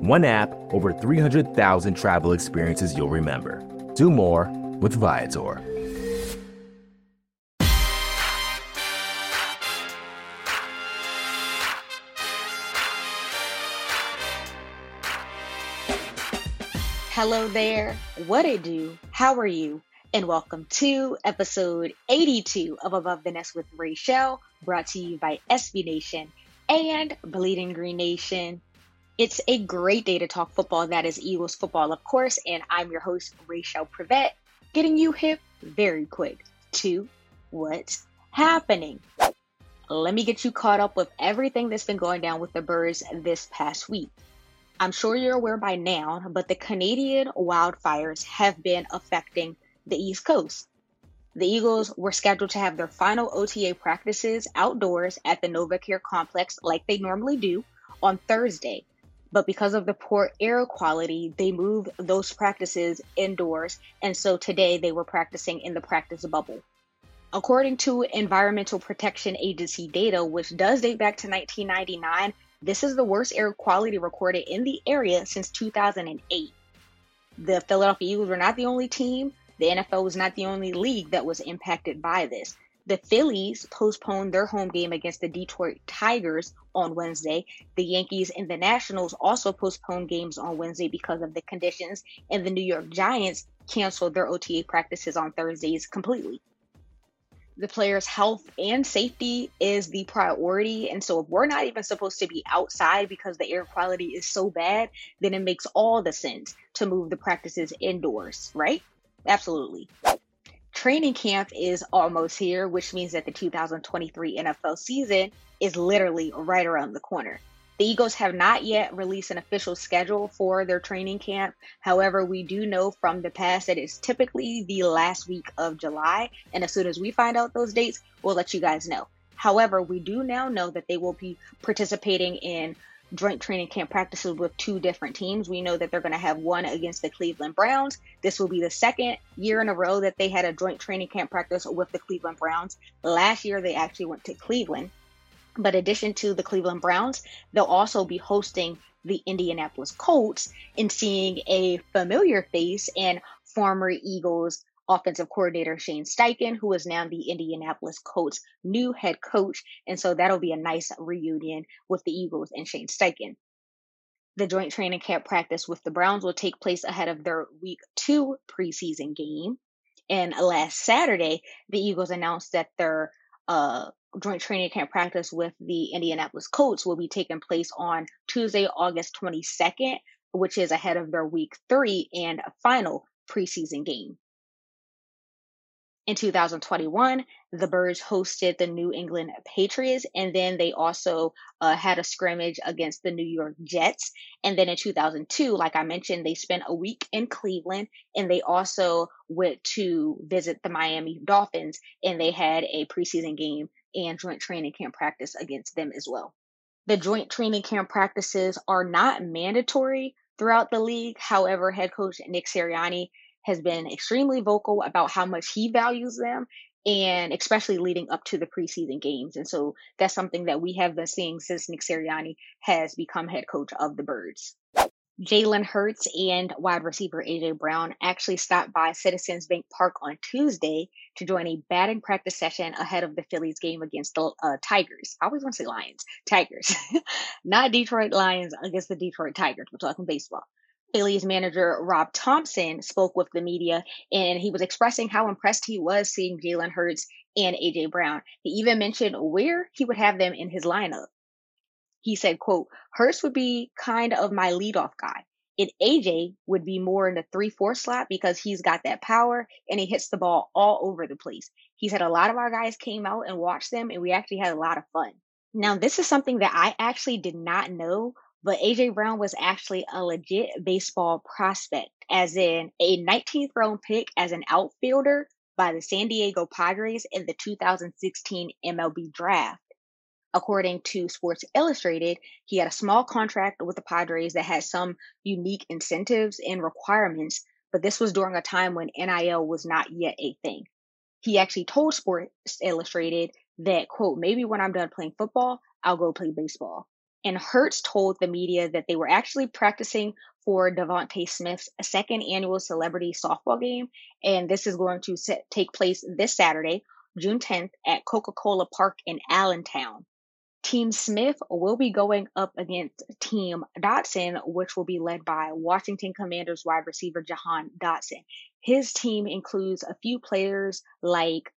One app, over 300,000 travel experiences you'll remember. Do more with Viator. Hello there. What it do? How are you? And welcome to episode 82 of Above the Nest with Raichele, brought to you by SB Nation and Bleeding Green Nation. It's a great day to talk football. That is Eagles football, of course. And I'm your host, Raichele Privette, getting you hip very quick to what's happening. Let me get you caught up with everything that's been going down with the Birds this past week. I'm sure you're aware by now, but the Canadian wildfires have been affecting the East Coast. The Eagles were scheduled to have their final OTA practices outdoors at the NovaCare complex like they normally do on Thursday, but because of the poor air quality, they moved those practices indoors, and so today they were practicing in the practice bubble. According to Environmental Protection Agency data, which does date back to 1999, this is the worst air quality recorded in the area since 2008. The Philadelphia Eagles were not the only team. The NFL was not the only league that was impacted by this. The Phillies postponed their home game against the Detroit Tigers on Wednesday. The Yankees and the Nationals also postponed games on Wednesday because of the conditions, and the New York Giants canceled their OTA practices on Thursdays completely. The players' health and safety is the priority. And so, if we're not even supposed to be outside because the air quality is so bad, then it makes all the sense to move the practices indoors, right? Absolutely. Training camp is almost here, which means that the 2023 NFL season is literally right around the corner. The Eagles have not yet released an official schedule for their training camp. However, we do know from the past that it's typically the last week of July. And as soon as we find out those dates, we'll let you guys know. However, we do now know that they will be participating in joint training camp practices with two different teams. We know that they're going to have one against the Cleveland Browns. This will be the second year in a row that they had a joint training camp practice with the Cleveland Browns. Last year, they actually went to Cleveland. But addition to the Cleveland Browns, they'll also be hosting the Indianapolis Colts and seeing a familiar face and former Eagles offensive coordinator Shane Steichen, who is now the Indianapolis Colts new head coach. And so that'll be a nice reunion with the Eagles and Shane Steichen. The joint training camp practice with the Browns will take place ahead of their week two preseason game. And last Saturday, the Eagles announced that their uh, joint training camp practice with the Indianapolis Colts will be taking place on Tuesday, August 22nd, which is ahead of their week three and final preseason game. In 2021, the Birds hosted the New England Patriots, and then they also uh, had a scrimmage against the New York Jets. And then in 2002, like I mentioned, they spent a week in Cleveland, and they also went to visit the Miami Dolphins, and they had a preseason game and joint training camp practice against them as well. The joint training camp practices are not mandatory throughout the league. However, head coach Nick Sirianni has been extremely vocal about how much he values them and especially leading up to the preseason games. And so that's something that we have been seeing since Nick Sirianni has become head coach of the Birds. Jalen Hurts and wide receiver AJ Brown actually stopped by Citizens Bank Park on Tuesday to join a batting practice session ahead of the Phillies game against the uh, Tigers. I always want to say Lions, Tigers, not Detroit Lions against the Detroit Tigers. We're talking baseball. Phillies manager Rob Thompson spoke with the media and he was expressing how impressed he was seeing Jalen Hurts and AJ Brown. He even mentioned where he would have them in his lineup. He said, quote, Hurts would be kind of my leadoff guy. And AJ would be more in the 3 4 slot because he's got that power and he hits the ball all over the place. He said a lot of our guys came out and watched them and we actually had a lot of fun. Now, this is something that I actually did not know but AJ Brown was actually a legit baseball prospect, as in a 19th round pick as an outfielder by the San Diego Padres in the 2016 MLB draft. According to Sports Illustrated, he had a small contract with the Padres that had some unique incentives and requirements, but this was during a time when NIL was not yet a thing. He actually told Sports Illustrated that, quote, maybe when I'm done playing football, I'll go play baseball. And Hurts told the media that they were actually practicing for DeVonta Smith's second annual celebrity softball game. And this is going to set, take place this Saturday, June 10th, at Coca Cola Park in Allentown. Team Smith will be going up against Team Dotson, which will be led by Washington Commanders wide receiver Jahan Dotson. His team includes a few players like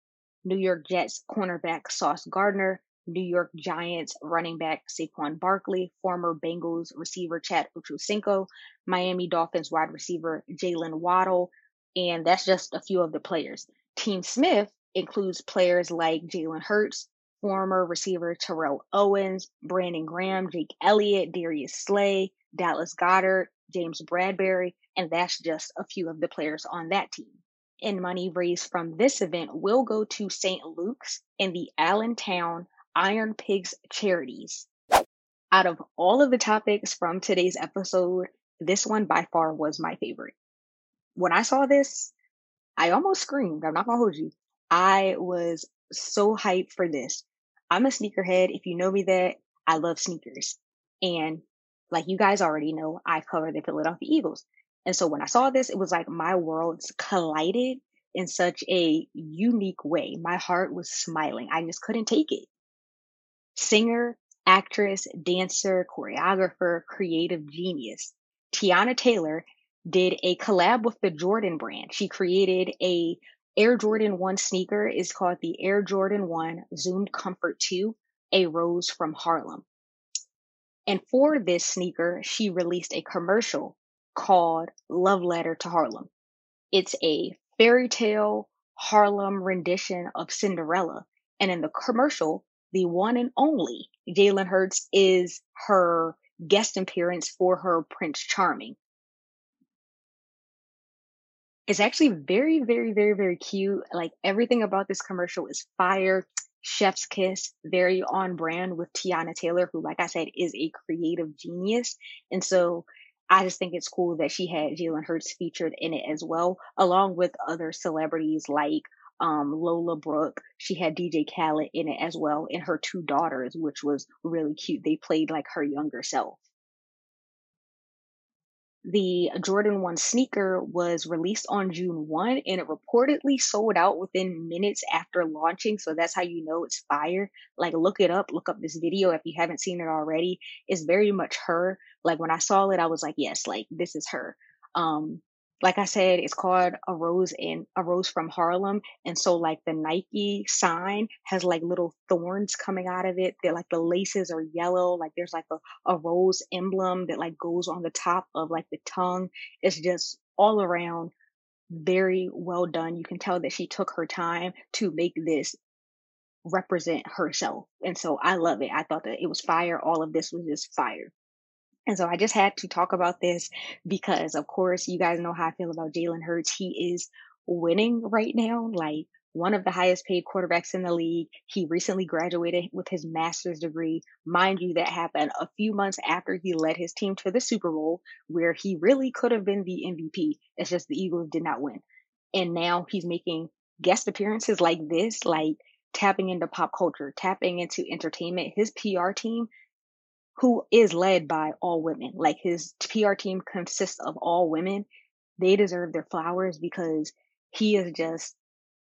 New York Jets cornerback Sauce Gardner, New York Giants running back Saquon Barkley, former Bengals receiver Chad Ochocinco, Miami Dolphins wide receiver Jaylen Waddle, and that's just a few of the players. Team Smith includes players like Jalen Hurts, former receiver Terrell Owens, Brandon Graham, Jake Elliott, Darius Slay, Dallas Goedert, James Bradberry, and that's just a few of the players on that team. And money raised from this event will go to St. Luke's in the Allentown Iron Pigs charities. Out of all of the topics from today's episode, this one by far was my favorite. When I saw this, I almost screamed. I'm not gonna hold you. I was so hyped for this. I'm a sneakerhead. If you know me that, I love sneakers. And like you guys already know, I cover the Philadelphia Eagles. And so when I saw this, it was like my worlds collided in such a unique way. My heart was smiling. I just couldn't take it singer, actress, dancer, choreographer, creative genius. Teyana Taylor did a collab with the Jordan brand. She created a Air Jordan 1 sneaker is called the Air Jordan 1 Zoomed Comfort 2, a rose from Harlem. And for this sneaker, she released a commercial called Love Letter to Harlem. It's a fairy tale Harlem rendition of Cinderella. And in the commercial, the one and only Jalen Hurts is her guest appearance for her Prince Charming. It's actually very, very, very, very cute. Like everything about this commercial is fire. Chef's kiss, very on brand with Teyana Taylor, who, like I said, is a creative genius. And so I just think it's cool that she had Jalen Hurts featured in it as well, along with other celebrities like um, Lola Brooke. She had DJ Khaled in it as well, and her two daughters, which was really cute. They played like her younger self. The Jordan 1 sneaker was released on June 1 and it reportedly sold out within minutes after launching. So that's how you know it's fire. Like, look it up, look up this video if you haven't seen it already. It's very much her. Like, when I saw it, I was like, yes, like, this is her. Um, like I said, it's called a rose in a rose from Harlem. And so like the Nike sign has like little thorns coming out of it. They're like the laces are yellow. Like there's like a, a rose emblem that like goes on the top of like the tongue. It's just all around very well done. You can tell that she took her time to make this represent herself. And so I love it. I thought that it was fire. All of this was just fire. And so I just had to talk about this because, of course, you guys know how I feel about Jalen Hurts. He is winning right now, like one of the highest paid quarterbacks in the league. He recently graduated with his master's degree. Mind you, that happened a few months after he led his team to the Super Bowl, where he really could have been the MVP. It's just the Eagles did not win. And now he's making guest appearances like this, like tapping into pop culture, tapping into entertainment. His PR team who is led by all women. Like his PR team consists of all women. They deserve their flowers because he is just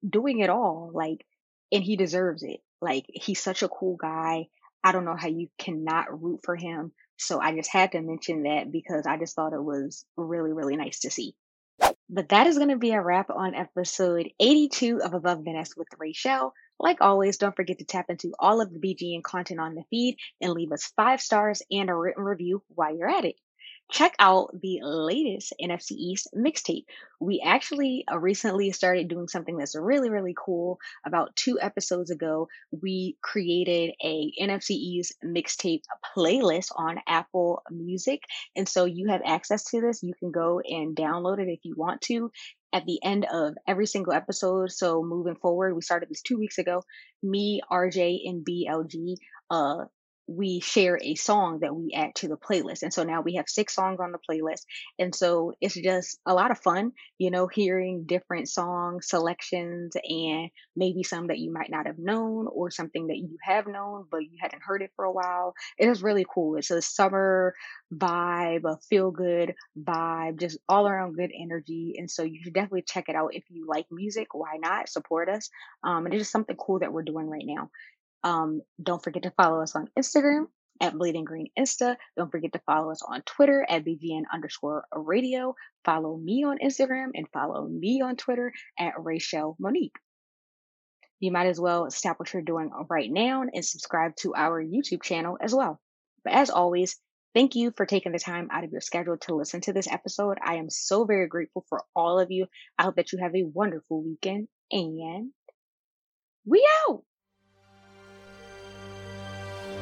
doing it all. Like, and he deserves it. Like, he's such a cool guy. I don't know how you cannot root for him. So I just had to mention that because I just thought it was really, really nice to see. But that is going to be a wrap on episode 82 of Above the Nest with Raichele. Like always, don't forget to tap into all of the BGN content on the feed and leave us five stars and a written review while you're at it. Check out the latest NFC East mixtape. We actually uh, recently started doing something that's really, really cool. About two episodes ago, we created a NFC East mixtape playlist on Apple Music. And so you have access to this. You can go and download it if you want to at the end of every single episode. So moving forward, we started this two weeks ago. Me, RJ, and BLG uh, we share a song that we add to the playlist. And so now we have six songs on the playlist. And so it's just a lot of fun, you know, hearing different song selections and maybe some that you might not have known or something that you have known, but you hadn't heard it for a while. It is really cool. It's a summer vibe, a feel good vibe, just all around good energy. And so you should definitely check it out if you like music. Why not support us? Um, and it's just something cool that we're doing right now. Um, don't forget to follow us on Instagram at Bleeding Green Insta. Don't forget to follow us on Twitter at BGN underscore radio. Follow me on Instagram and follow me on Twitter at Raichele Monique. You might as well stop what you're doing right now and subscribe to our YouTube channel as well. But as always, thank you for taking the time out of your schedule to listen to this episode. I am so very grateful for all of you. I hope that you have a wonderful weekend and we out.